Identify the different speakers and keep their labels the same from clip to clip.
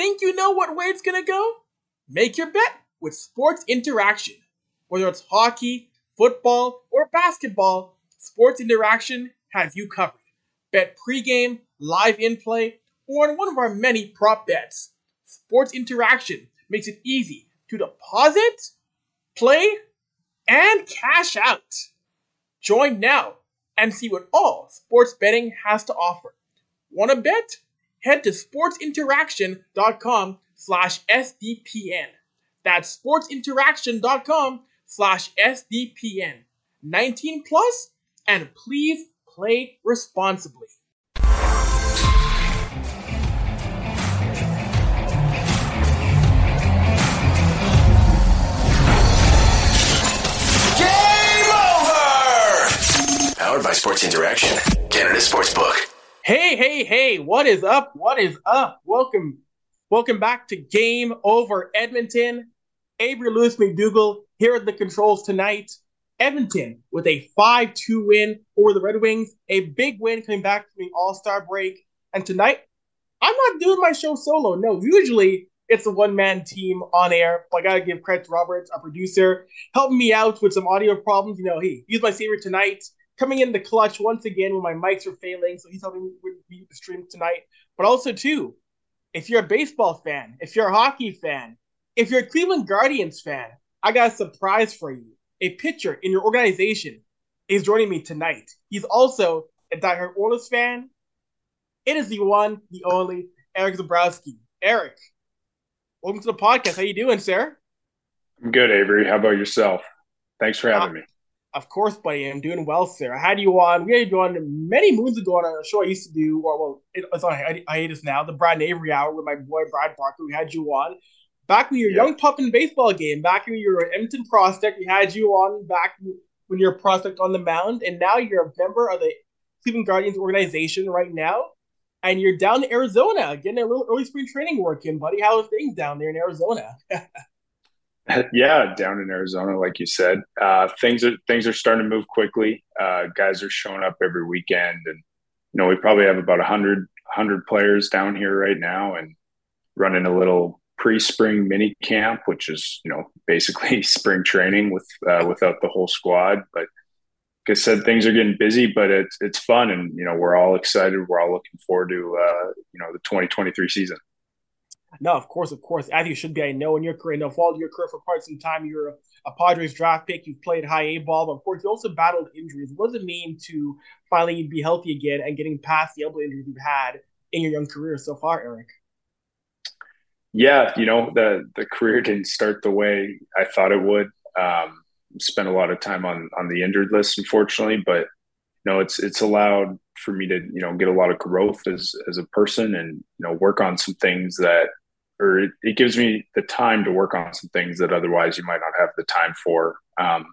Speaker 1: Think you know what way it's gonna go? Make your bet with Sports Interaction. Whether it's hockey, football, or basketball, Sports Interaction has you covered. Bet pregame, live in play, or on one of our many prop bets. Sports Interaction makes it easy to deposit, play, and cash out. Join now and see what all sports betting has to offer. Want to bet? Head to sportsinteraction.com slash SDPN. That's sportsinteraction.com slash SDPN. 19 plus, and please play responsibly.
Speaker 2: Game over! Powered by Sports Interaction, Canada Sportsbook.
Speaker 1: Hey, hey, hey, what is up? What is up? Welcome. Welcome back to Game Over Edmonton. Avry Lewis McDougall here at the controls tonight. Edmonton with a 5 2 win over the Red Wings, a big win coming back from the All Star break. And tonight, I'm not doing my show solo. No, usually it's a one man team on air. But I got to give credit to Roberts, our producer, helping me out with some audio problems. You know, he, he's my savior tonight coming in the clutch once again when my mics are failing. So he's helping me with the stream tonight. But also, too, if you're a baseball fan, if you're a hockey fan, if you're a Cleveland Guardians fan, I got a surprise for you. A pitcher in your organization is joining me tonight. He's also a diehard Oilers fan. It is the one, the only Erik Sabrowski. Erik, welcome to the podcast. How you doing, sir?
Speaker 3: I'm good, Avry. How about yourself? Thanks for uh, having me.
Speaker 1: Of course, buddy. I'm doing well, sir. I had you on. We had you on many moons ago on a show I used to do, or well, it's on hiatus now. The Brad Avry Hour with my boy Brad Barker. We had you on back when you're
Speaker 3: Yeah.
Speaker 1: young pup in baseball game. Back when you were an Edmonton prospect, we had you on back when you're a prospect on the mound, and now you're a member of the Cleveland Guardians organization right now, and you're down in Arizona getting a little early spring training work in, buddy. How are things down there in Arizona?
Speaker 3: yeah, down in Arizona, like you said, uh, things are things are starting to move quickly. Uh, guys are showing up every weekend, and you know we probably have about 100, 100 players down here right now, and running a little pre-spring mini camp, which is you know basically spring training with uh, without the whole squad. But like I said, things are getting busy, but it's it's fun, and you know we're all excited. We're all looking forward to uh, you know the twenty twenty three season.
Speaker 1: No, of course, of course. As you should be. I know in your career, I know followed your career for quite some time. You're a, a Padres draft pick. You've played high A ball, but of course, you also battled injuries. What does it mean to finally be healthy again and getting past the elbow injuries you've had in your young career so far, Erik?
Speaker 3: Yeah, you know the the career didn't start the way I thought it would. Um, spent a lot of time on on the injured list, unfortunately, but you know it's it's allowed for me to you know get a lot of growth as as a person and you know work on some things that or it, it gives me the time to work on some things that otherwise you might not have the time for. Um,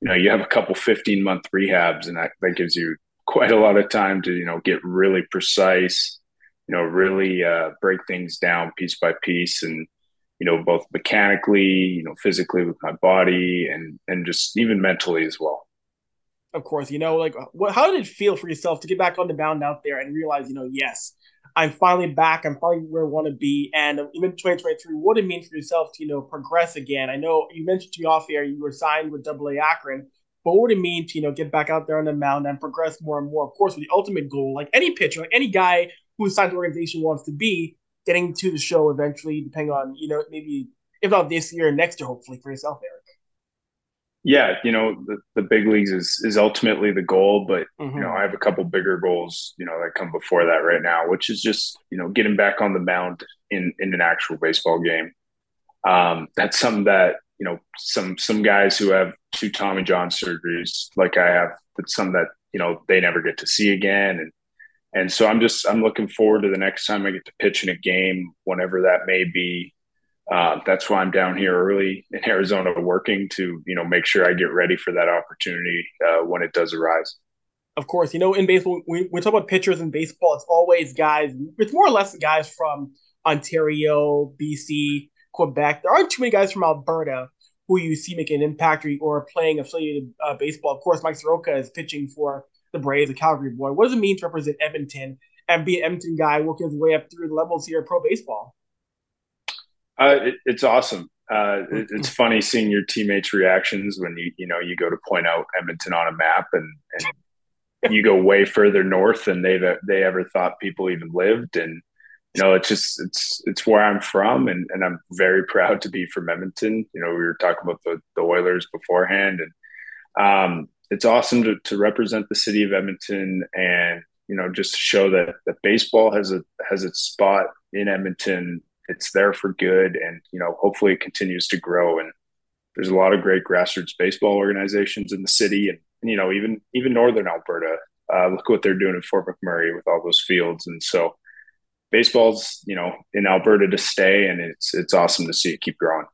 Speaker 3: you know, you have a couple 15 month rehabs and that, that gives you quite a lot of time to, you know, get really precise, you know, really uh, break things down piece by piece and, you know, both mechanically, you know, physically with my body and, and just even mentally as well.
Speaker 1: Of course, you know, like what, how did it feel for yourself to get back on the mound out there and realize, you know, yes, I'm finally back. I'm finally where I want to be. And even 2023, what it mean for yourself to, you know, progress again? I know you mentioned to me off air you were signed with Double A Akron, but what would it mean to, you know, get back out there on the mound and progress more and more? Of course, with the ultimate goal, like any pitcher, like any guy who signed the organization wants to be, getting to the show eventually, depending on, you know, maybe if not this year, next year, hopefully for yourself, Erik.
Speaker 3: Yeah, you know, the, the big leagues is, is ultimately the goal, but
Speaker 1: Mhm.
Speaker 3: you know, I have a couple bigger goals, you know, that come before that right now, which is just, you know, getting back on the mound in, in an actual baseball game. Um, that's something that, you know, some, some guys who have two Tommy John surgeries, like I have, that's something that, you know, they never get to see again. And, and so I'm just, I'm looking forward to the next time I get to pitch in a game, whenever that may be. Uh, that's why I'm down here early in Arizona working to, you know, make sure I get ready for that opportunity uh, when it does arise.
Speaker 1: of course, you know, in baseball, we, we talk about pitchers in baseball, it's always guys, it's more or less guys from Ontario, BC, Quebec. There aren't too many guys from Alberta who you see making an impact or, or playing affiliated uh, baseball. Of course, Mike Soroka is pitching for the Braves, a Calgary boy. What does it mean to represent Edmonton and be an Edmonton guy working his way up through the levels here of pro baseball?
Speaker 3: Uh, it, it's awesome. Uh, it, it's funny seeing your teammates' reactions when you you know you go to point out Edmonton on a map and and you go way further north than they've they ever thought people even lived and you know it's just it's it's where I'm from and, and I'm very proud to be from Edmonton. You know we were talking about the, the Oilers beforehand and um, it's awesome to, to represent the city of Edmonton and you know just to show that that baseball has a has its spot in Edmonton it's there for good and you know hopefully it continues to grow. And there's a lot of great grassroots baseball organizations in the city and, you know even even northern alberta uh, look what they're doing in fort mcmurray with all those fields. And so baseball's you know in alberta to stay and it's it's awesome to see it keep growing.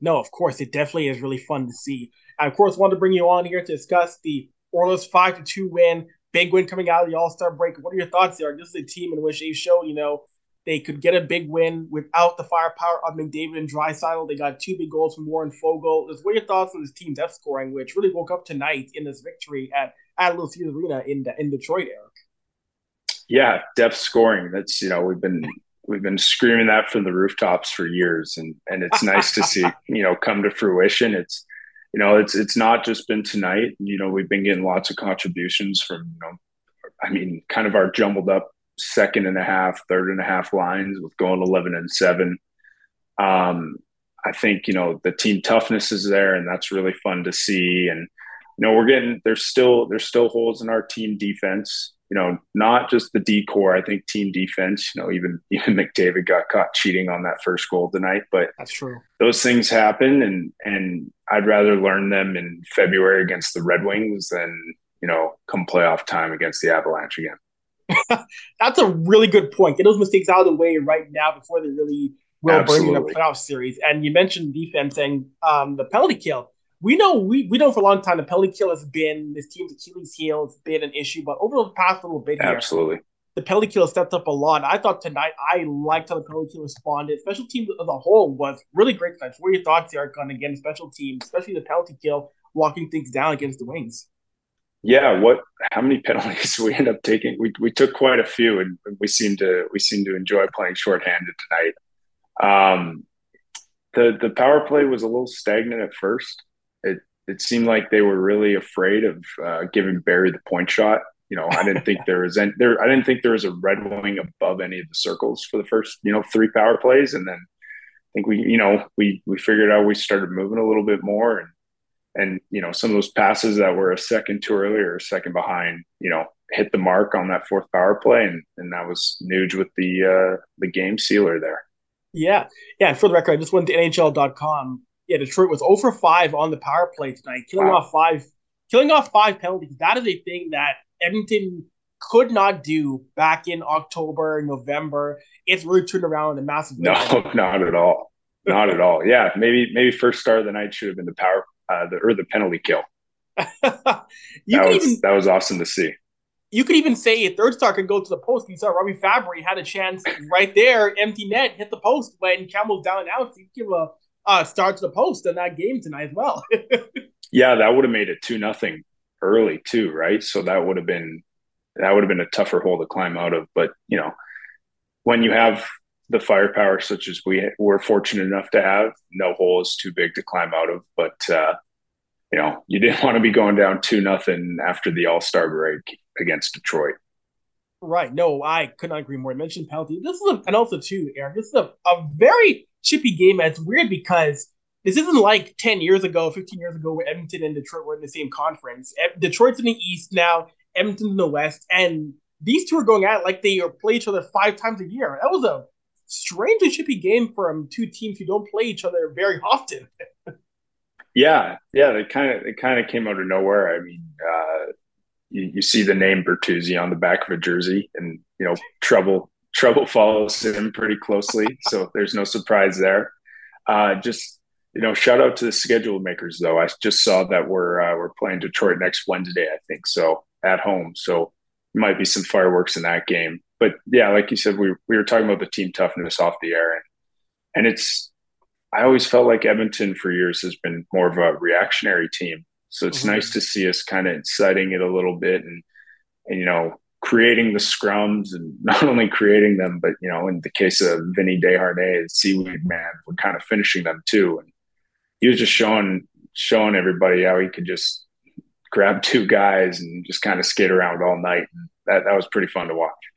Speaker 1: No of course it definitely is really fun to see. I, of course want to bring you on here to discuss the Oilers 5 to 2 win big win coming out of the all-star break. What are your thoughts there? This is a team in which they show you know they could get a big win without the firepower of McDavid and Draisaitl. They got two big goals from Warren Foegele. What are your thoughts on this team's F scoring, which really woke up tonight in this victory at at Little Caesars Arena in in Detroit, Erik?
Speaker 3: Yeah, depth scoring. That's you know we've been we've been screaming that from the rooftops for years, and and it's nice to see you know come to fruition. It's you know it's it's not just been tonight. You know we've been getting lots of contributions from you know I mean kind of our jumbled up second and a half, third and a half lines with going 11 and seven. Um, I think, you know, the team toughness is there and that's really fun to see. And, you know, we're getting, there's still, there's still holes in our team defense, you know, not just the D corps. I think team defense, you know, even, even McDavid got caught cheating on that first goal tonight, but
Speaker 1: that's true.
Speaker 3: Those things happen. And, and I'd rather learn them in February against the Red Wings than, you know, come playoff time against the Avalanche again.
Speaker 1: That's a really good point. Get those mistakes out of the way right now before they really will you in a playoff series. And you mentioned defense and um, the penalty kill. We know we, we know for a long time the penalty kill has been this team's Achilles heel. It's been an issue, but over the past little bit,
Speaker 3: here, absolutely,
Speaker 1: the penalty kill stepped up a lot. I thought tonight I liked how the penalty kill responded. Special teams as a whole was really great tonight. What are your thoughts, Erik, on again special teams, especially the penalty kill, locking things down against the Wings?
Speaker 3: Yeah, what? How many penalties we end up taking? We we took quite a few, and we seem to we seem to enjoy playing shorthanded tonight. Um, the the power play was a little stagnant at first. It it seemed like they were really afraid of uh, giving Barrie the point shot. You know, I didn't think there was any, there. I didn't think there was a red wing above any of the circles for the first you know three power plays, and then I think we you know we we figured out we started moving a little bit more and and you know some of those passes that were a second too early or a second behind, you know, hit the mark on that fourth power play, and and that was Nuge with the uh, the game sealer there.
Speaker 1: Yeah, yeah. And for the record, I just went to NHL.com. Yeah, Detroit was over 5 on the power play tonight, killing wow. off five, killing off five penalties. That is a thing that Edmonton could not do back in October, November. It's really turned around in a massive.
Speaker 3: No, not at all. Not at all. Yeah, maybe maybe first star of the night should have been the power uh, the or the penalty kill. that was even, that was awesome to see.
Speaker 1: You could even say a third star could go to the post. You saw Robbie Fabbri had a chance right there, empty net, hit the post when Campbell's down and out. So you give a uh, start to the post in that game tonight as well.
Speaker 3: yeah, that would have made it two nothing early too, right? So that would have been that would have been a tougher hole to climb out of. But you know, when you have the firepower such as we were fortunate enough to have, no hole is too big to climb out of. But uh, you know, you didn't want to be going down two nothing after the All Star break against Detroit.
Speaker 1: Right. No, I could not agree more. I mentioned penalty. This is a, and also too, Aaron. This is a, a very chippy game. It's weird because this isn't like 10 years ago, 15 years ago, where Edmonton and Detroit were in the same conference. Detroit's in the East now, Edmonton's in the West, and these two are going at like they play each other five times a year. That was a strangely chippy game from two teams who don't play each other very often.
Speaker 3: yeah, yeah, it kind of it kind of came out of nowhere. I mean, uh, you, you see the name Bertuzzi on the back of a jersey, and you know trouble trouble follows him pretty closely, so there's no surprise there. Uh, just you know, shout out to the schedule makers though. I just saw that we're uh, we're playing Detroit next Wednesday, I think, so at home. So might be some fireworks in that game but yeah, like you said, we we were talking about the team toughness off the air, and and it's I always felt like Edmonton for years has been more of a reactionary team. So it's mm-hmm. nice to see us kind of inciting it a little bit, and and you know creating the scrums and not only creating them, but you know, in the case of Vinny Desharnais, Seaweed Man, we're kind of finishing them too. And he was just showing showing everybody how he could just grab two guys and just kind of skate around all night. And that that was pretty fun to watch.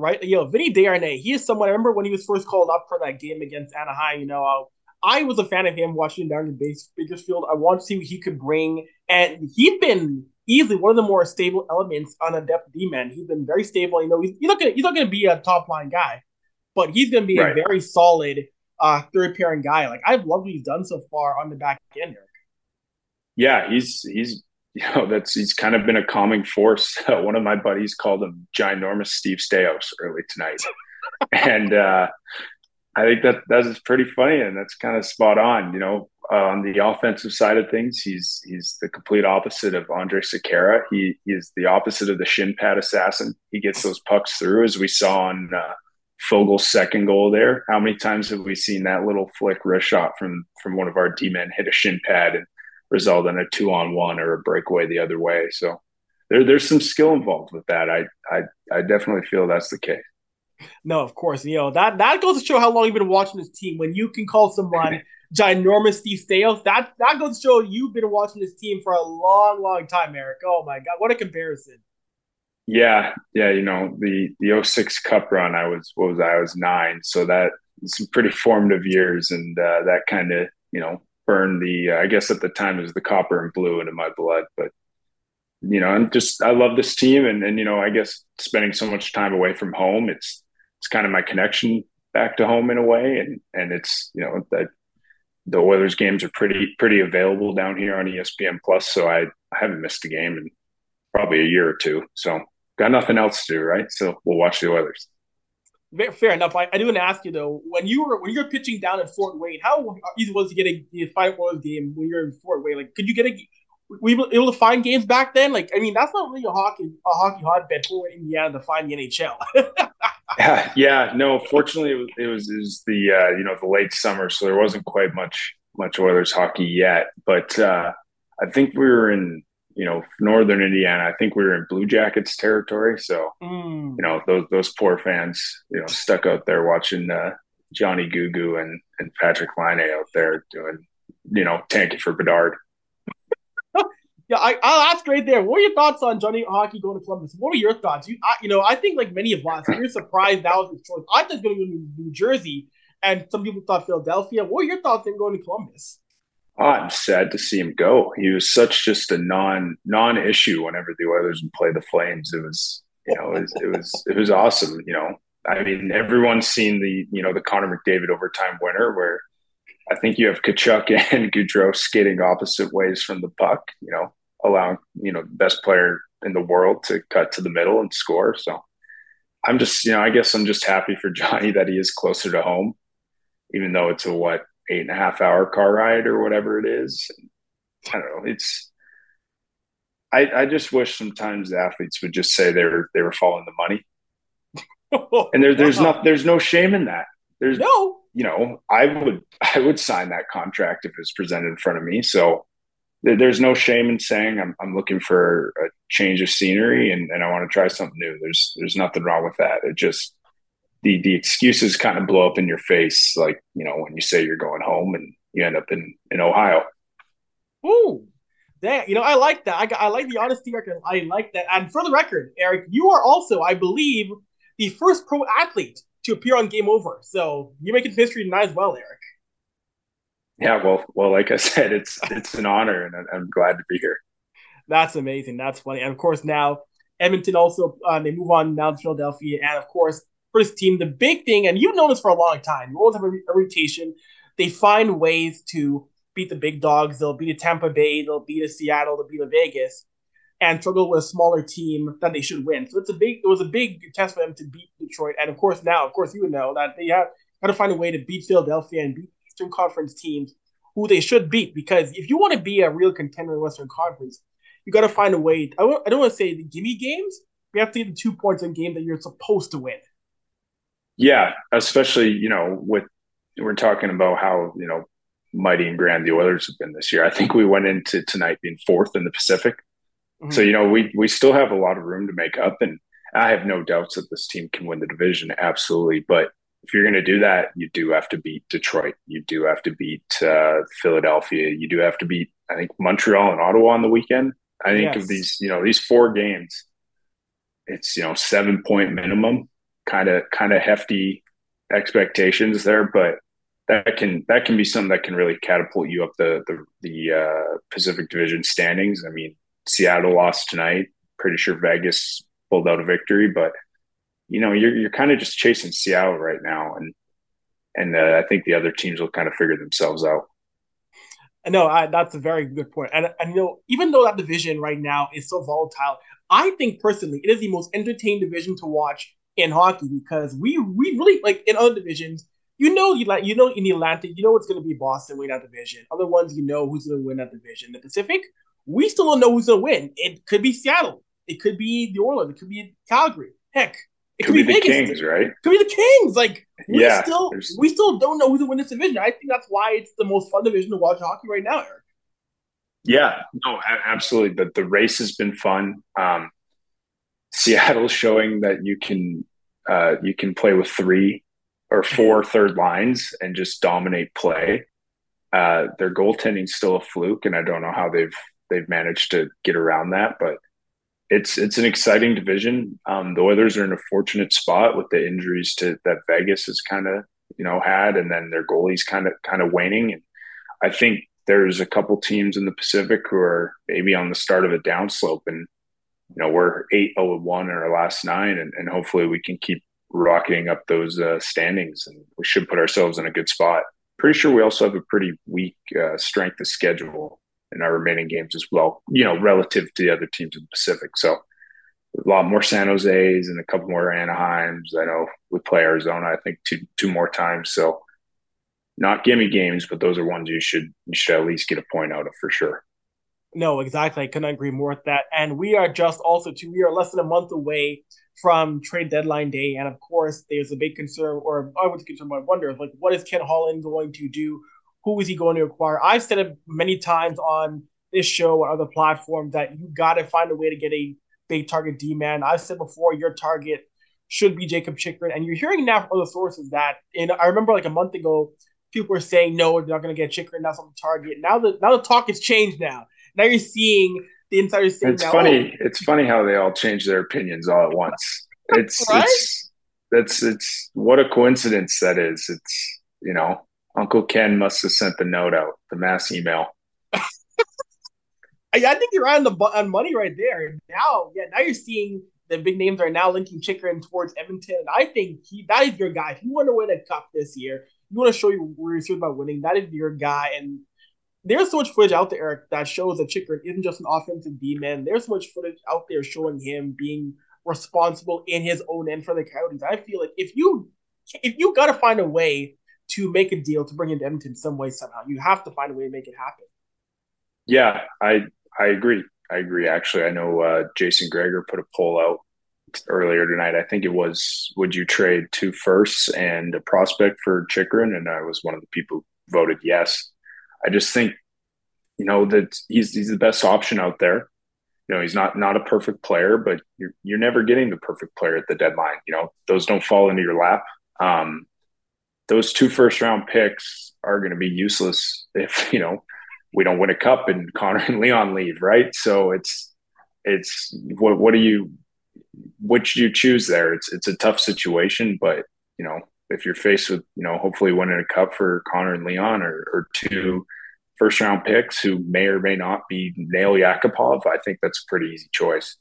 Speaker 1: Right, you know, Vinny Desharnais, he is someone. I remember when he was first called up for that game against Anaheim. You know, uh, I was a fan of him watching down in base Bakersfield. I want to see what he could bring, and he's been easily one of the more stable elements on a depth D man. He's been very stable. You know, he's, he's not gonna he's not gonna be a top line guy, but he's gonna be right. a very solid uh, third pairing guy. Like I've loved what he's done so far on the back end. Erik.
Speaker 3: Yeah, he's he's you know that's he's kind of been a calming force. one of my buddies called him ginormous Steve Staios early tonight, and uh, I think that that's pretty funny and that's kind of spot on. You know, uh, on the offensive side of things, he's he's the complete opposite of Andrej Sekera. He, he is the opposite of the shin pad assassin. He gets those pucks through, as we saw on uh, Foegele's second goal there. How many times have we seen that little flick wrist shot from from one of our D men hit a shin pad and result in a two on one or a breakaway the other way? So there, there's some skill involved with that. I I I definitely feel that's the case.
Speaker 1: No, of course. You know, that that goes to show how long you've been watching this team. When you can call someone ginormous Steve Staios, that that goes to show you've been watching this team for a long, long time, Erik. Oh my god, what a comparison.
Speaker 3: Yeah, yeah, you know, the the 06 cup run, I was what was I? I was nine. So that some pretty formative years and uh, that kind of, you know, burned the uh, I guess at the time it was the copper and blue into my blood. But you know, I'm just I love this team and and you know, I guess spending so much time away from home, it's it's kind of my connection back to home in a way, and and it's you know that the Oilers games are pretty pretty available down here on ESPN Plus, so I, I haven't missed a game in probably a year or two. So got nothing else to do, right? So we'll watch the Oilers.
Speaker 1: Fair enough. I, I do want to ask you though, when you were when you're pitching down at Fort Wayne, how easy was it to get a, a five game when you're in Fort Wayne? Like, could you get a we were able to find games back then? Like, I mean, that's not really a hockey a hockey hotbed for Indiana to find the NHL.
Speaker 3: yeah, yeah, no. Fortunately, it was it was, it was the uh, you know the late summer, so there wasn't quite much much Oilers hockey yet. But uh, I think we were in you know northern Indiana. I think we were in Blue Jackets territory. So mm. you know those those poor fans, you know, stuck out there watching uh, Johnny Gugu and and Patrik Laine out there doing you know tanking for Bedard.
Speaker 1: Yeah, I, I'll ask right there. What are your thoughts on Johnny Hockey going to Columbus? What are your thoughts? You, I, you know, I think like many of us, you're surprised that was his choice. I thought he was going to go to New Jersey, and some people thought Philadelphia. What are your thoughts on going to Columbus?
Speaker 3: I'm sad to see him go. He was such just a non non issue whenever the Oilers would play the Flames. It was you know it was, it was it was awesome. You know, I mean, everyone's seen the you know the Connor McDavid overtime winner where I think you have Tkachuk and Gaudreau skating opposite ways from the puck. You know, allowing you know the best player in the world to cut to the middle and score. So I'm just you know I guess I'm just happy for Johnny that he is closer to home, even though it's a what eight and a half hour car ride or whatever it is. I don't know. It's I, I just wish sometimes the athletes would just say they were they were following the money. and there, there's wow. no there's no shame in that. There's no, you know, I would I would sign that contract if it was presented in front of me. So there's no shame in saying I'm, I'm looking for a change of scenery and, and I want to try something new. There's there's nothing wrong with that. It just the the excuses kind of blow up in your face, like you know when you say you're going home and you end up in in Ohio.
Speaker 1: Ooh, that you know I like that. I, I like the honesty. Record. I like that. And for the record, Erik, you are also, I believe, the first pro athlete to appear on Game Over. So you're making history tonight as well, Erik.
Speaker 3: Yeah, well, well, like I said, it's it's an honor, and I'm glad to be here.
Speaker 1: That's amazing. That's funny. And of course, now Edmonton also uh, they move on now to Philadelphia, and of course, for this team, the big thing, and you've known this for a long time, you always have a, rotation. They find ways to beat the big dogs. They'll beat a Tampa Bay, they'll beat a Seattle, they'll beat a Vegas, and struggle with a smaller team that they should win. So it's a big. It was a big test for them to beat Detroit, and of course now, of course, you would know that they have got to find a way to beat Philadelphia and beat Western Conference teams who they should beat. Because if you want to be a real contender in Western Conference, you got to find a way. I don't want to say the gimme games. You have to get the two points in game that you're supposed to win.
Speaker 3: Yeah, especially you know with we're talking about how you know mighty and grand the Oilers have been this year. I think we went into tonight being fourth in the Pacific. Mm-hmm. So you know we we still have a lot of room to make up, and I have no doubts that this team can win the division, absolutely. But if you're going to do that, you do have to beat Detroit. You do have to beat uh, Philadelphia. You do have to beat, I think, Montreal and Ottawa on the weekend. I think yes. of these, you know, these four games, it's you know seven point minimum, kind of kind of hefty expectations there, but that can that can be something that can really catapult you up the the, the uh, Pacific Division standings. I mean, Seattle lost tonight. Pretty sure Vegas pulled out a victory, but you know you're you're kind of just chasing Seattle right now, and and uh, I think the other teams will kind of figure themselves out.
Speaker 1: No, I, that's a very good point. And, and you know, even though that division right now is so volatile, I think personally it is the most entertaining division to watch in hockey because we we really like in other divisions. You know, you like you know in the Atlantic, you know it's going to be Boston win that division. Other ones, you know who's going to win that division. The Pacific, we still don't know who's going to win. It could be Seattle. It could be the Oilers. It could be Calgary. Heck, it could,
Speaker 3: could be, be, the. Kings, right?
Speaker 1: Could be the Kings. Like we yeah, still there's... we still don't know who's going to win this division. I think that's why it's the most fun division to watch hockey right now, Erik.
Speaker 3: Yeah, no, absolutely. The the race has been fun. Um, Seattle's showing that you can uh, you can play with three or four third lines and just dominate play. Uh, their goaltending's still a fluke, and I don't know how they've they've managed to get around that. But it's it's an exciting division. Um, the Oilers are in a fortunate spot with the injuries to that Vegas has kind of you know had, and then their goalies kind of kind of waning. And I think there's a couple teams in the Pacific who are maybe on the start of a downslope, and you know we're eight zero oh one in our last nine, and, and hopefully we can keep rocketing up those uh, standings, and we should put ourselves in a good spot. Pretty sure we also have a pretty weak uh, strength of schedule in our remaining games as well. You know, relative to the other teams in the Pacific, so a lot more San Jose's and a couple more Anaheims. I know we play Arizona, I think two two more times. So not gimme games, but those are ones you should you should at least get a point out of for sure.
Speaker 1: No, exactly. I couldn't agree more with that. And we are just also too we are less than a month away from trade deadline day, and of course, there's a big concern, or I would concern, I wonder, like, what is Ken Holland going to do? Who is he going to acquire? I've said it many times on this show or other platforms that you got to find a way to get a big target D man. I've said before, your target should be Jakob Chychrun, and you're hearing now from other sources that. And I remember like a month ago, people were saying no, they're not going to get Chychrun. That's on the target. Now the now the talk has changed. Now now you're seeing the entire saying
Speaker 3: it's funny. Oh, it's funny how they all change their opinions all at once. It's right? it's that's it's what a coincidence that is. It's you know Uncle Ken must have sent the note out, the mass email.
Speaker 1: I, I think you're on the on money right there. Now, yeah, now you're seeing the big names are now linking Chychrun towards Edmonton. And I think he that is your guy. If you want to win a cup this year, you want to show you where you're serious about winning. That is your guy. And there's so much footage out there, Erik, that shows that Chychrun isn't just an offensive D man. There's so much footage out there showing him being responsible in his own end for the Coyotes. I feel like if you if you got to find a way to make a deal to bring in Edmonton some way somehow, you have to find a way to make it happen.
Speaker 3: Yeah, I I agree. I agree. Actually, I know uh, Jason Gregor put a poll out earlier tonight. I think it was, would you trade two firsts and a prospect for Chychrun? And I was one of the people who voted yes. I just think, you know, that he's he's the best option out there. You know, he's not not a perfect player, but you're you're never getting the perfect player at the deadline. You know, those don't fall into your lap. Um, those two first round picks are going to be useless if you know we don't win a cup and Connor and Leon leave, right? So it's it's what what do you what should you choose there? It's it's a tough situation, but you know if you're faced with you know hopefully winning a cup for Connor and Leon or, or two first round picks who may or may not be Nail Yakupov, I think that's a pretty easy choice.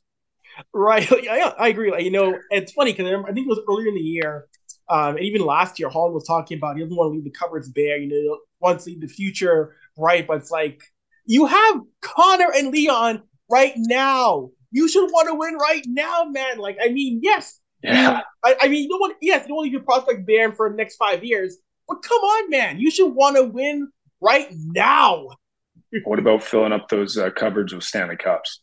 Speaker 1: Right, I, I agree. You know, it's funny because I think it was earlier in the year, um, and even last year, Hall was talking about he doesn't want to leave the cupboards bare. You know, wants to leave the future bright, but it's like you have Connor and Leon right now. You should want to win right now, man. Like, I mean, yes. Yeah. I, I mean, you don't want, yes, you don't want to leave your prospect bare for the next five years, but come on, man. You should want to win right now.
Speaker 3: what about filling up those uh, cupboards with Stanley Cups?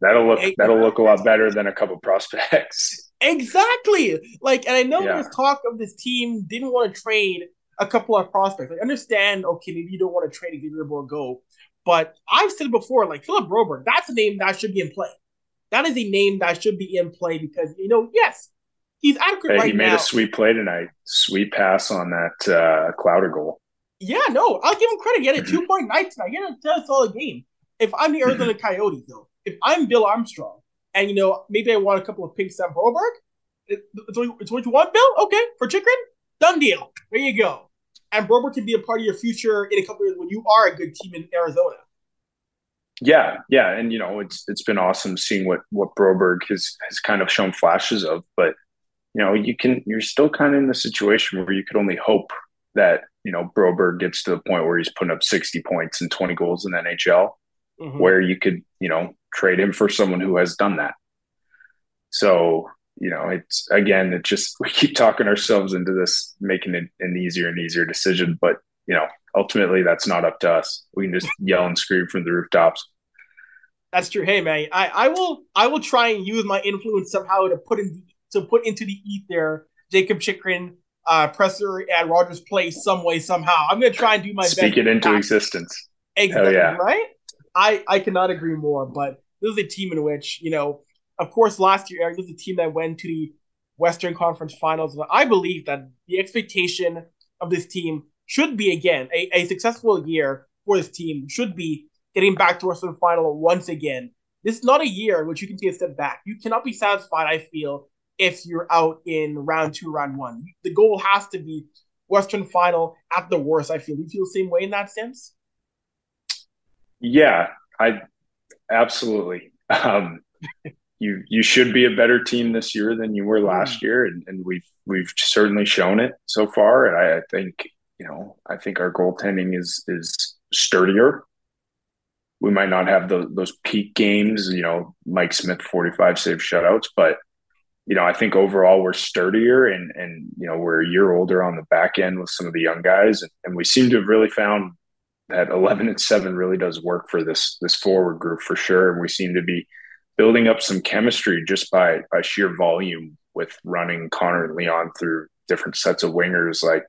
Speaker 3: That'll look exactly. that'll look a lot better than a couple prospects.
Speaker 1: Exactly. Like, and I know yeah. there's talk of this team didn't want to trade a couple of prospects. I understand, okay, maybe you don't want to trade a Gabriel a go, but I've said before, like Philip Broberg, that's a name that should be in play. That is a name that should be in play because you know, yes, he's adequate
Speaker 3: Hey,
Speaker 1: right
Speaker 3: he made
Speaker 1: now.
Speaker 3: a sweet play tonight. Sweet pass on that uh, Clouder goal.
Speaker 1: Yeah, no, I'll give him credit. He had a
Speaker 3: Mhm.
Speaker 1: two point night tonight. He had a, solid game. If I'm the Arizona Coyotes, though, if I'm Bill Armstrong, and you know maybe I want a couple of pink Sam Broberg, it's, what, it's what you want, Bill. Okay, for Chychrun, done deal. There you go. And Broberg can be a part of your future in a couple of years when you are a good team in Arizona.
Speaker 3: Yeah, yeah, and you know it's it's been awesome seeing what what Broberg has has kind of shown flashes of, but you know you can you're still kind of in the situation where you could only hope that you know Broberg gets to the point where he's putting up 60 points and 20 goals in the NHL,
Speaker 1: Mhm.
Speaker 3: where you could you know trade him for someone who has done that. So you know it's again it just we keep talking ourselves into this making it an easier and easier decision, but you know ultimately that's not up to us. We can just yell and scream from the rooftops.
Speaker 1: That's true. Hey man, I, I will I will try and use my influence somehow to put in to put into the ether Jakob Chychrun, uh, Presser at Rogers Place some way somehow. I'm gonna try and do my
Speaker 3: Speak
Speaker 1: best.
Speaker 3: it into
Speaker 1: to-
Speaker 3: existence.
Speaker 1: Exactly
Speaker 3: yeah.
Speaker 1: right. I I cannot agree more. But this is a team in which you know, of course, last year Erik, this is a team that went to the Western Conference Finals. I believe that the expectation of this team should be again a, a successful year for this team should be getting back to Western Final once again. This is not a year in which you can take a step back. You cannot be satisfied. I feel if you're out in round two, round one, the goal has to be Western Final at the worst. I feel. You feel the same way in that sense?
Speaker 3: Yeah, I absolutely. Um, you you should be a better team this year than you were last year, and, and we've we've certainly shown it so far. And I, I think you know I think our goaltending is is sturdier. We might not have those those peak games, you know, Mike Smith forty five save shutouts, but you know I think overall we're sturdier and and you know we're a year older on the back end with some of the young guys, and, we seem to have really found that 11 and 7 really does work for this this forward group for sure and we seem to be building up some chemistry just by by sheer volume with running Connor and Leon through different sets of wingers like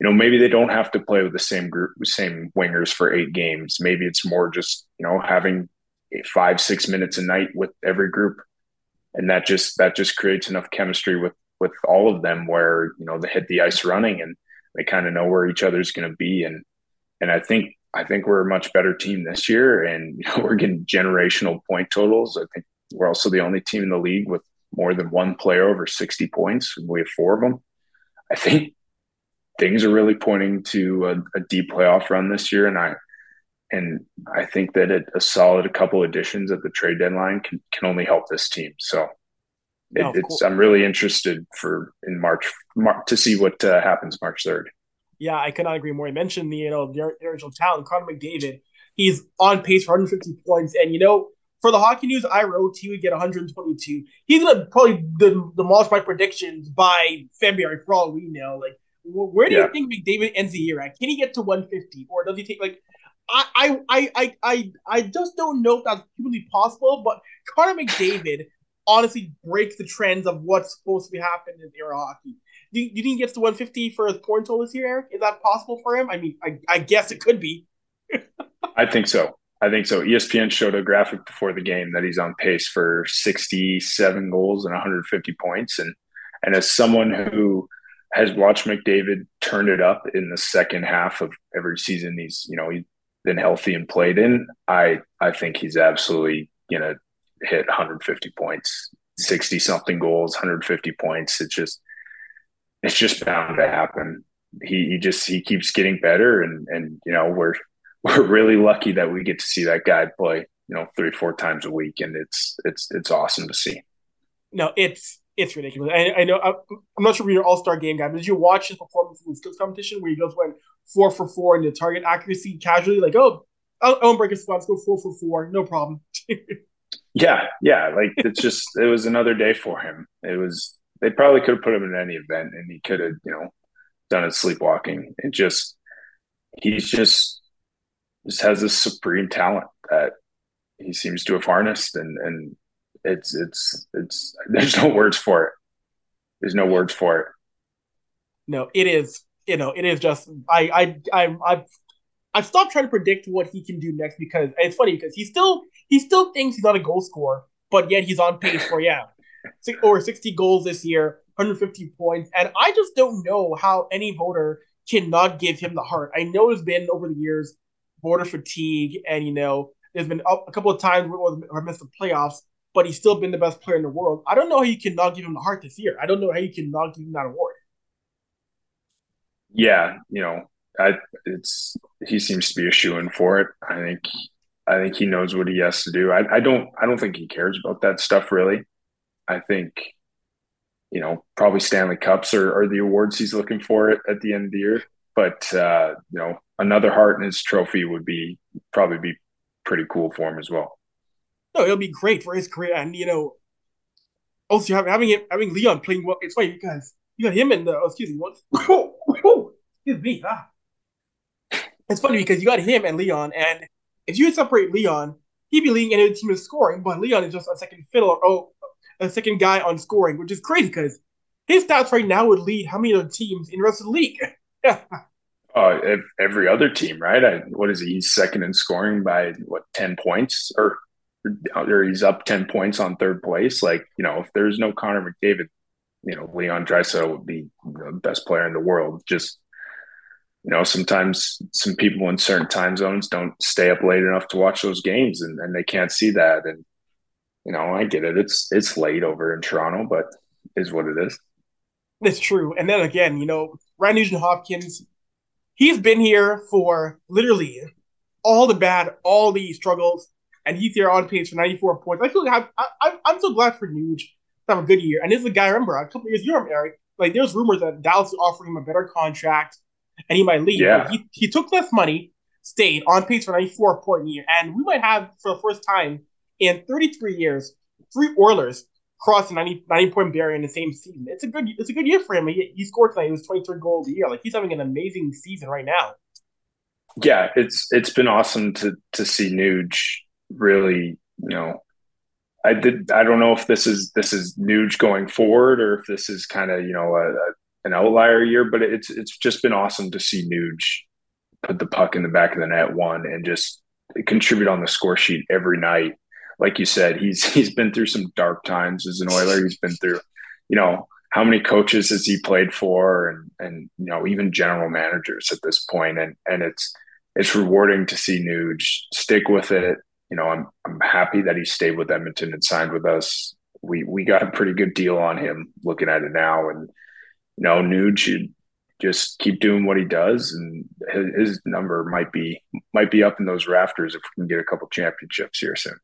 Speaker 3: you know maybe they don't have to play with the same group same wingers for 8 games maybe it's more just you know having 5 6 minutes a night with every group and that just that just creates enough chemistry with with all of them where you know they hit the ice running and they kind of know where each other's going to be and and I think I think we're a much better team this year, and you know, we're getting generational point totals. I think we're also the only team in the league with more than one player over sixty points, we have four of them. I think things are really pointing to a, a deep playoff run this year, and I and I think that it, a solid a couple additions at the trade deadline can can only help this team. So. It, it's. I'm really interested for in March, Mar- to see what uh, happens March third.
Speaker 1: Yeah, I cannot agree more. You mentioned the you know the original talent, Connor McDavid. He's on pace for 150 points, and you know for the hockey news I wrote, he would get 122. He's gonna probably dem- demolish my predictions by February for all we know. Like, where do
Speaker 3: Yeah.
Speaker 1: you think McDavid ends the year at? Can he get to 150, or does he take like? I I I I I, just don't know if that's humanly possible. But Connor McDavid honestly breaks the trends of what's supposed to be happening in era hockey. Do you, do you think he gets to 150 for his point total this year, Erik? Is that possible for him? I mean, I, I guess it could be.
Speaker 3: I think so. I think so. ESPN showed a graphic before the game that he's on pace for 67 goals and 150 points. And and as someone who has watched McDavid turn it up in the second half of every season he's, you know, he's been healthy and played in, I I think he's absolutely gonna hit 150 points, 60 something goals, 150 points. It's just it's just bound to happen. He he just he keeps getting better and and you know we're we're really lucky that we get to see that guy play, you know, three, four times a week, and it's it's it's awesome to see.
Speaker 1: No, it's it's ridiculous. I, I know. I, I'm not sure if you're an All Star game guy, but did you watch his performance in the skills competition where he just went four for four in the target accuracy casually? Like, oh, I'll, I'll break his squad. Let's go four for four. No problem.
Speaker 3: Yeah, yeah, like it's just it was another day for him. It was they probably could have put him in any event, and he could have you know done it sleepwalking. It just he's just just has this supreme talent that he seems to have harnessed, and and it's it's it's there's no words for it. There's no words for it.
Speaker 1: No, it is. You know, it is just. I I I I've I've stopped trying to predict what he can do next because it's funny because he still he still thinks he's not a goal scorer, but yet he's on pace for yeah, over 60 goals this year, 150 points, and I just don't know how any voter cannot give him the Hart. I know it's been over the years voter fatigue, and you know there's been a couple of times where I missed the playoffs, but he's still been the best player in the world. I don't know how you cannot give him the Hart this year. I don't know how you cannot give him that award.
Speaker 3: Yeah, you know, I it's he seems to be a shoe in for it. I think I think he knows what he has to do. I, I don't I don't think he cares about that stuff really. I think you know probably Stanley Cups are, are the awards he's looking for at, at the end of the year. But uh, you know another Hart in his trophy would be probably be pretty cool for him as well.
Speaker 1: No, it'll be great for his career, and you know, also having him, having Leon playing well. It's funny because you got him and the oh, excuse me, excuse me, ah. It's funny because you got him and Leon, and if you separate Leon, he'd be leading any team in scoring, but Leon is just a second fiddle, oh, a second guy on scoring, which is crazy because his stats right now would lead how many other teams in the rest of the league?
Speaker 3: uh, every other team, right? I, what is he? He's second in scoring by what ten points, or or he's up ten points on third place. Like you know, if there's no Connor McDavid, you know, Leon Draisaitl would be the best player in the world. Just you know, sometimes some people in certain time zones don't stay up late enough to watch those games, and, and they can't see that. And you know, I get it. It's it's late over in Toronto, but is what it is.
Speaker 1: It's true. And then again, you know, Ryan Nugent Hopkins, he's been here for literally all the bad, all the struggles, and he's here on pace for 94 points. I feel like I, I, I'm so glad for Nuge to have a good year. And this is a guy, remember, a couple years, you remember, Eric, like there's rumors that Dallas is offering him a better contract and he might leave.
Speaker 3: Yeah.
Speaker 1: He, he took less money, stayed on pace for 94 point year, and we might have for the first time in 33 years three Oilers cross the 90, 90 point barrier in the same season. It's a good it's a good year for him. He, he scored tonight. He was 23 goals a year. Like he's having an amazing season right now.
Speaker 3: Yeah, it's it's been awesome to to see Nuge really, you know, I did. I don't know if this is this is Nuge going forward or if this is kind of you know a, a, an outlier year, but it's it's just been awesome to see Nuge put the puck in the back of the net one and just contribute on the score sheet every night. Like you said, he's he's been through some dark times as an Oiler. He's been through, you know, how many coaches has he played for, and and you know even general managers at this point, and and it's it's rewarding to see Nuge stick with it. You know, I'm I'm happy that he stayed with Edmonton and signed with us. We we got a pretty good deal on him looking at it now, and you know, Nuge should just keep doing what he does, and his, his, number might be might be up in those rafters if we can get a couple championships here soon.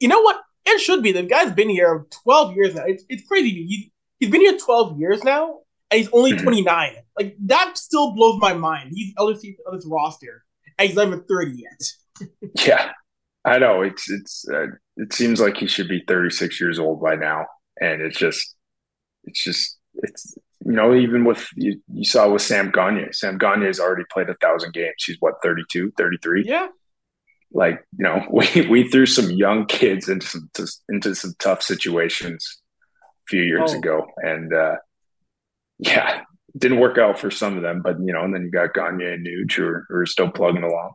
Speaker 1: You know what? It should be. The guy's been here twelve years now. It's it's crazy. He's he's been here twelve years now, and he's only mm-hmm. Like that still blows my mind. He's LSU on this roster, and he's not even thirty yet.
Speaker 3: yeah, I know. It's it's uh, it seems like he should be thirty six years old by now, and it's just it's just it's you know, even with you, you saw with Sam Gagner. Sam Gagner has already played a thousand games. He's what 32, 33?
Speaker 1: Yeah.
Speaker 3: Like you know, we we threw some young kids into some to, into some tough situations a few years oh. ago, and uh, yeah, didn't work out for some of them. But you know, and then you got Gagner and Nuge who are, who are still plugging along.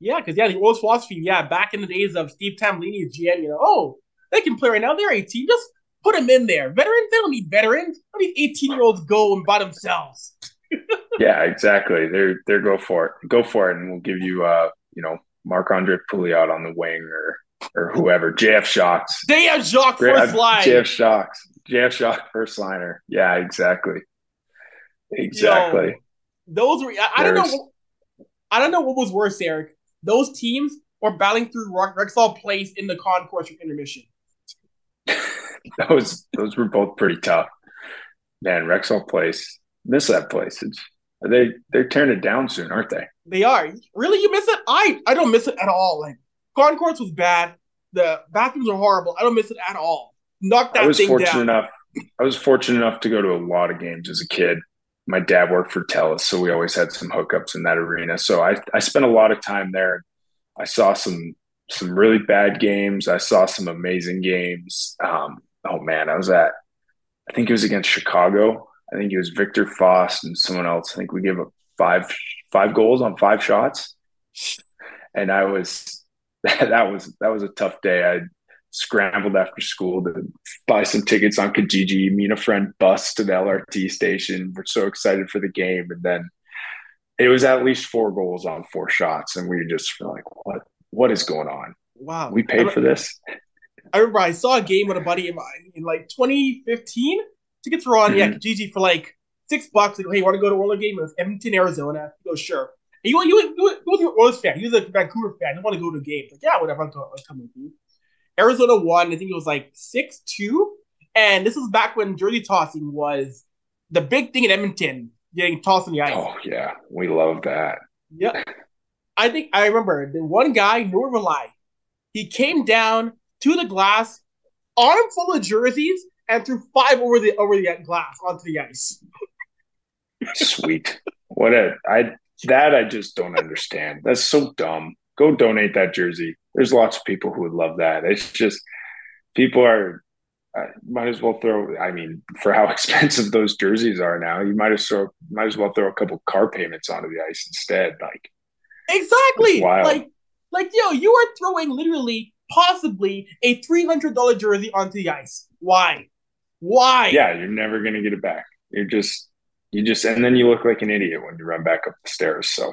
Speaker 1: Yeah, because yeah, the old philosophy, yeah, back in the days of Steve Tambellini's GM, you know, oh, they can play right now. They're 18. Just Put them in there. Veterans, they don't need veterans. Let these 18 year olds go and by themselves.
Speaker 3: yeah, exactly. They're they're go for it. Go for it, and we'll give you uh, you know, Marc Andre Pouliot on the wing or or whoever. JF Jacques.
Speaker 1: JF Jacques first line.
Speaker 3: JF Jacques. JF Jacques first liner. Yeah, exactly. Exactly. Yo,
Speaker 1: those were I, I don't know I don't know what was worse, Erik. Those teams were battling through Rexall Place in the concourse for intermission.
Speaker 3: those those were both pretty tough. Man, Rexall Place, miss that place. It's, they they're tearing it down soon, aren't they?
Speaker 1: They are. Really, you miss it? I I don't miss it at all. Like concourse was bad. The bathrooms are horrible. I don't miss it at all. Knock that I
Speaker 3: was
Speaker 1: thing
Speaker 3: fortunate
Speaker 1: down.
Speaker 3: enough. I was fortunate enough to go to a lot of games as a kid. My dad worked for Telus, so we always had some hookups in that arena. So I I spent a lot of time there. I saw some some really bad games. I saw some amazing games. Um, oh man, I was at, I think it was against Chicago. I think it was Viktor Fasth and someone else. I think we gave up five five goals on five shots, and I was that was that was a tough day. Scrambled after school to buy some tickets on Kijiji. Me and a friend bus to the LRT station. We're so excited for the game, and then it was at least four goals on four shots, and we just were like, "What? What is going on?
Speaker 1: Wow,
Speaker 3: we paid for this."
Speaker 1: I remember I saw a game with a buddy of mine in like 2015. Tickets were on mm-hmm. yeah Kijiji for like six bucks. Like, hey, you want to go to a roller game? It was Edmonton, Arizona. He goes, sure. And you, you, you, was an Oilers fan. He was a Vancouver fan. He want to go to a game. Like, yeah, whatever. I'm, I'm coming with you. Arizona won. I think it was like six two. And this was back when jersey tossing was the big thing in Edmonton, getting tossed on the ice.
Speaker 3: Oh yeah, we love that.
Speaker 1: Yeah, I think I remember the one guy, Nor Rely, he came down to the glass, arm full of jerseys, and threw five over the over the glass onto the ice.
Speaker 3: Sweet. What a I that I just don't understand. That's so dumb. Go donate that jersey. There's lots of people who would love that. It's just people are uh, might as well throw. I mean, for how expensive those jerseys are now, you might as well might as well throw a couple car payments onto the ice instead. Like
Speaker 1: exactly, like like yo, you are throwing literally possibly a three hundred dollar jersey onto the ice. Why? Why?
Speaker 3: Yeah, you're never gonna get it back. You're just you just and then you look like an idiot when you run back up the stairs. So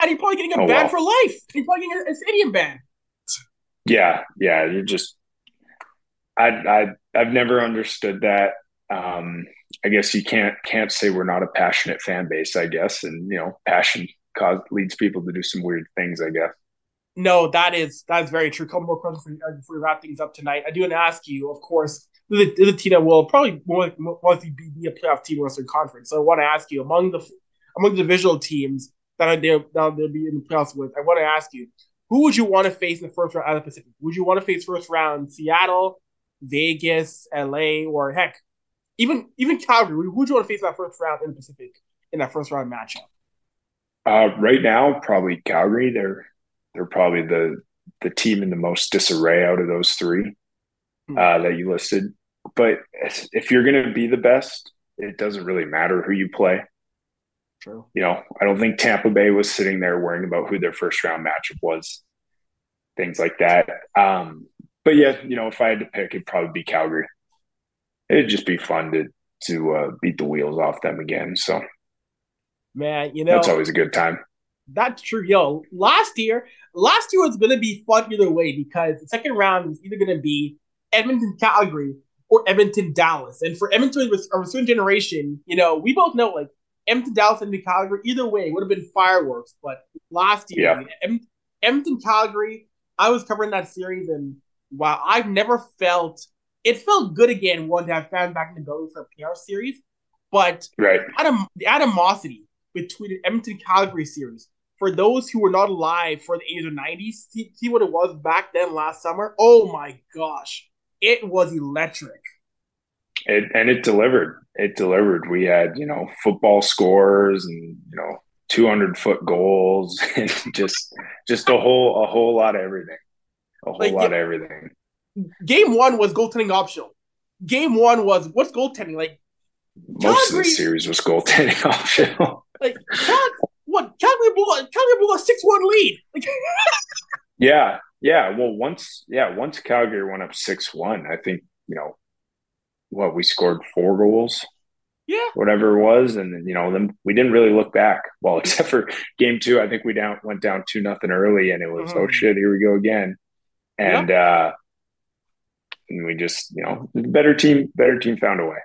Speaker 1: and you're probably getting a oh, ban for life. You're probably getting a stadium ban.
Speaker 3: Yeah, yeah. You're just I I I've never understood that. Um, I guess you can't can't say we're not a passionate fan base. I guess, and you know, passion cause leads people to do some weird things. I guess.
Speaker 1: No, that is that is very true. A couple more questions before, before we wrap things up tonight. I do want to ask you, of course, the, the team that will probably more likely be, be a playoff team in Western Conference. So I want to ask you among the among the divisional teams that they'll, that they'll be in the playoffs with. I want to ask you, who would you want to face in the first round out of the Pacific? Would you want to face first round Seattle, Vegas, LA, or heck, even even Calgary? Who would you want to face in that first round in the Pacific in that first round matchup?
Speaker 3: Uh, right now, probably Calgary. They're they're probably the the team in the most disarray out of those three hmm. uh, that you listed. But if you're going to be the best, it doesn't really matter who you play.
Speaker 1: True.
Speaker 3: You know, I don't think Tampa Bay was sitting there worrying about who their first round matchup was, things like that. Um, but yeah, you know, if I had to pick, it'd probably be Calgary. It'd just be fun to to uh, beat the wheels off them again. So,
Speaker 1: man, you know,
Speaker 3: that's always a good time.
Speaker 1: That's true. Yo, last year, last year was going to be fun either way because the second round is either going to be Edmonton, Calgary, or Edmonton, Dallas. And for Edmonton, a certain generation, you know, we both know like Edmonton, Dallas, and Calgary, either way, would have been fireworks. But last year, yeah. Edmonton, Calgary, I was covering that series, and wow, I've never felt it felt good again one to have fans back in the building for a PR series. But
Speaker 3: right.
Speaker 1: Adam, the animosity between the Edmonton Calgary series for those who were not alive for the 80s or 90s, see, see what it was back then last summer. Oh my gosh, it was electric.
Speaker 3: It, and it delivered. It delivered. We had, you know, football scores and, you know, 200 foot goals and just, just a whole, a whole lot of everything. A whole like, lot of everything.
Speaker 1: Game one was goaltending optional. Game one was what's goaltending like?
Speaker 3: Most Calgary, of the series was goaltending optional.
Speaker 1: Like what? Calgary blew, Calgary blew a six one lead. Like,
Speaker 3: yeah, yeah. Well, once yeah, once Calgary went up six one, I think you know what we scored four goals.
Speaker 1: Yeah,
Speaker 3: whatever it was, and then you know then we didn't really look back. Well, except for game two, I think we down went down two nothing early, and it was mm-hmm. oh shit, here we go again, and uh and we just you know better team, better team found a way.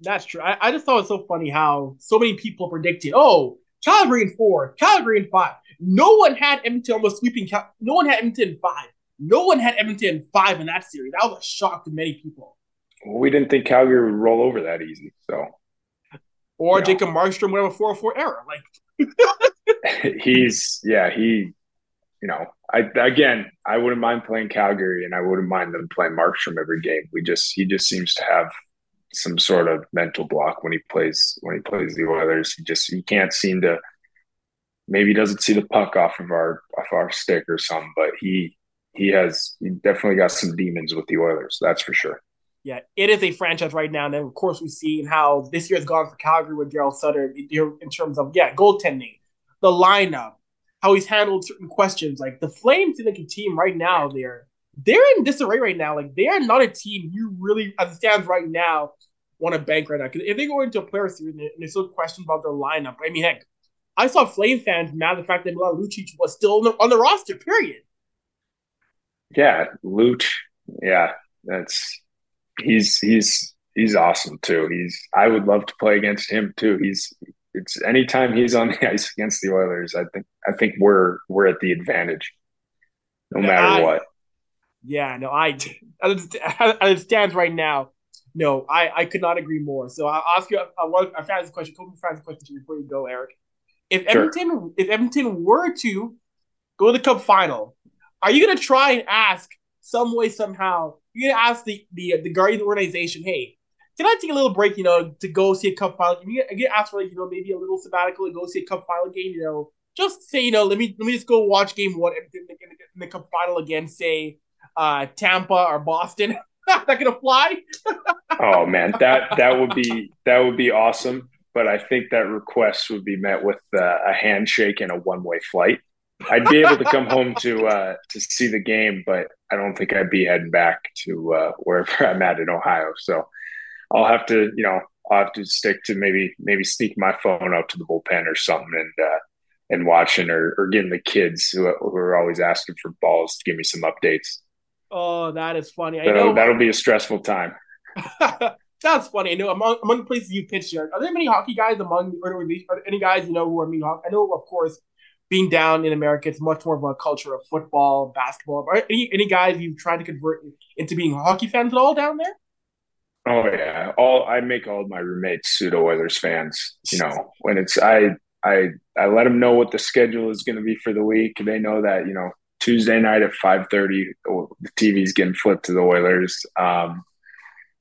Speaker 1: That's true. I, I just thought it was so funny how so many people predicted, oh, Calgary in four, Calgary in five. No one had Edmonton almost sweeping. Cal- no one had Edmonton five. No one had Edmonton five in that series. That was a shock to many people.
Speaker 3: We didn't think Calgary would roll over that easy. So,
Speaker 1: or Jacob know. Markstrom would have a four four error. Like
Speaker 3: he's yeah he, you know I again I wouldn't mind playing Calgary and I wouldn't mind them playing Markstrom every game. We just he just seems to have some sort of mental block when he plays when he plays the Oilers. He just he can't seem to maybe he doesn't see the puck off of our off our stick or something, but he he has he definitely got some demons with the Oilers, that's for sure.
Speaker 1: Yeah, it is a franchise right now. And then of course we see how this year has gone for Calgary with Daryl Sutter in terms of yeah, goaltending, the lineup, how he's handled certain questions. Like the Flames in like a team right now, they're they're in disarray right now. Like they are not a team you really, as it stands right now, want to bank right now. Because if they go into a player series and there's still questions about their lineup, I mean, heck, I saw Flame fans mad at the fact that Milan Lucic was still on the, on the roster. Period.
Speaker 3: Yeah, Luch. Yeah, that's he's he's he's awesome too. He's I would love to play against him too. He's it's anytime he's on the ice against the Oilers, I think I think we're we're at the advantage, no yeah, matter I, what.
Speaker 1: Yeah, no, I as it stands right now, no, I I could not agree more. So I'll ask you a, a, a fantasy question, of fantasy questions before you go, Erik. If sure. Edmonton if Edmonton were to go to the Cup final, are you gonna try and ask some way somehow? You're gonna ask the the the Guardian organization, hey, can I take a little break, you know, to go see a cup final? You get, get asked for like, you know, maybe a little sabbatical and go see a cup final game, you know, just say, you know, let me let me just go watch game one in, in, in, in the cup final against, say, uh, Tampa or Boston. that gonna fly?
Speaker 3: oh man, that that would be that would be awesome. But I think that request would be met with uh, a handshake and a one way flight. I'd be able to come home to uh, to see the game, but I don't think I'd be heading back to uh, wherever I'm at in Ohio. So I'll have to, you know, I'll have to stick to maybe maybe sneak my phone out to the bullpen or something and uh, and watching or, or getting the kids who, who are always asking for balls to give me some updates.
Speaker 1: Oh, that is funny.
Speaker 3: I know that'll be a stressful time.
Speaker 1: That's funny. I know among among the places you pitched here, are there many hockey guys among or any guys you know who are mean hockey? I know, of course, being down in America, it's much more of a culture of football, basketball. Are any any guys you've tried to convert into being hockey fans at all down there?
Speaker 3: Oh yeah, all I make all my roommates pseudo Oilers fans. You know, when it's I I I let them know what the schedule is going to be for the week. They know that you know Tuesday night at five thirty, the TV's getting flipped to the Oilers. Um,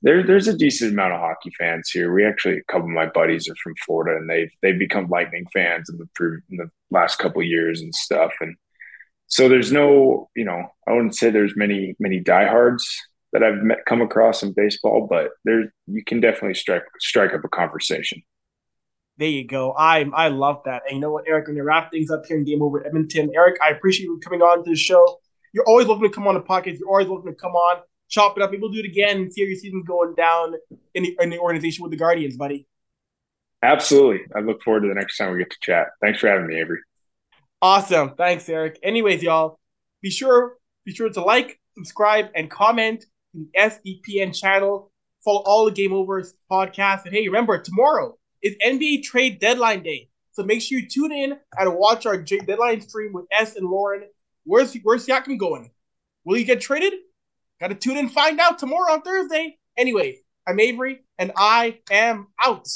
Speaker 3: there, there's a decent amount of hockey fans here. We actually, a couple of my buddies are from Florida, and they've they've become Lightning fans in the in the last couple years and stuff. And so there's no, you know, I wouldn't say there's many many diehards that I've met, come across in baseball, but there you can definitely strike strike up a conversation.
Speaker 1: There you go. I I love that. And you know what, Erik, when you wrap things up here in Game Over Edmonton, Erik, I appreciate you coming on to the show. You're always looking to come on the podcast. You're always looking to come on, chop it up. Maybe we'll do it again and see your season going down in the, in the organization with the Guardians, buddy.
Speaker 3: Absolutely. I look forward to the next time we get to chat. Thanks for having me, Avry.
Speaker 1: Awesome. Thanks, Erik. Anyways, y'all, be sure be sure to like, subscribe, and comment the SDPN channel. Follow all the Game Overs podcasts. And hey, remember, tomorrow is NBA trade deadline day. So make sure you tune in and watch our Jake deadline stream with S and Lauren. Where's where's Siakam going? Will he get traded? Got to tune in find out tomorrow on Thursday. Anyway, I'm Avry, and I am out.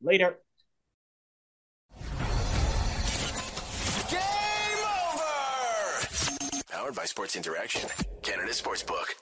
Speaker 1: Later.
Speaker 2: Game over! Powered by Sports Interaction, Canada Sportsbook.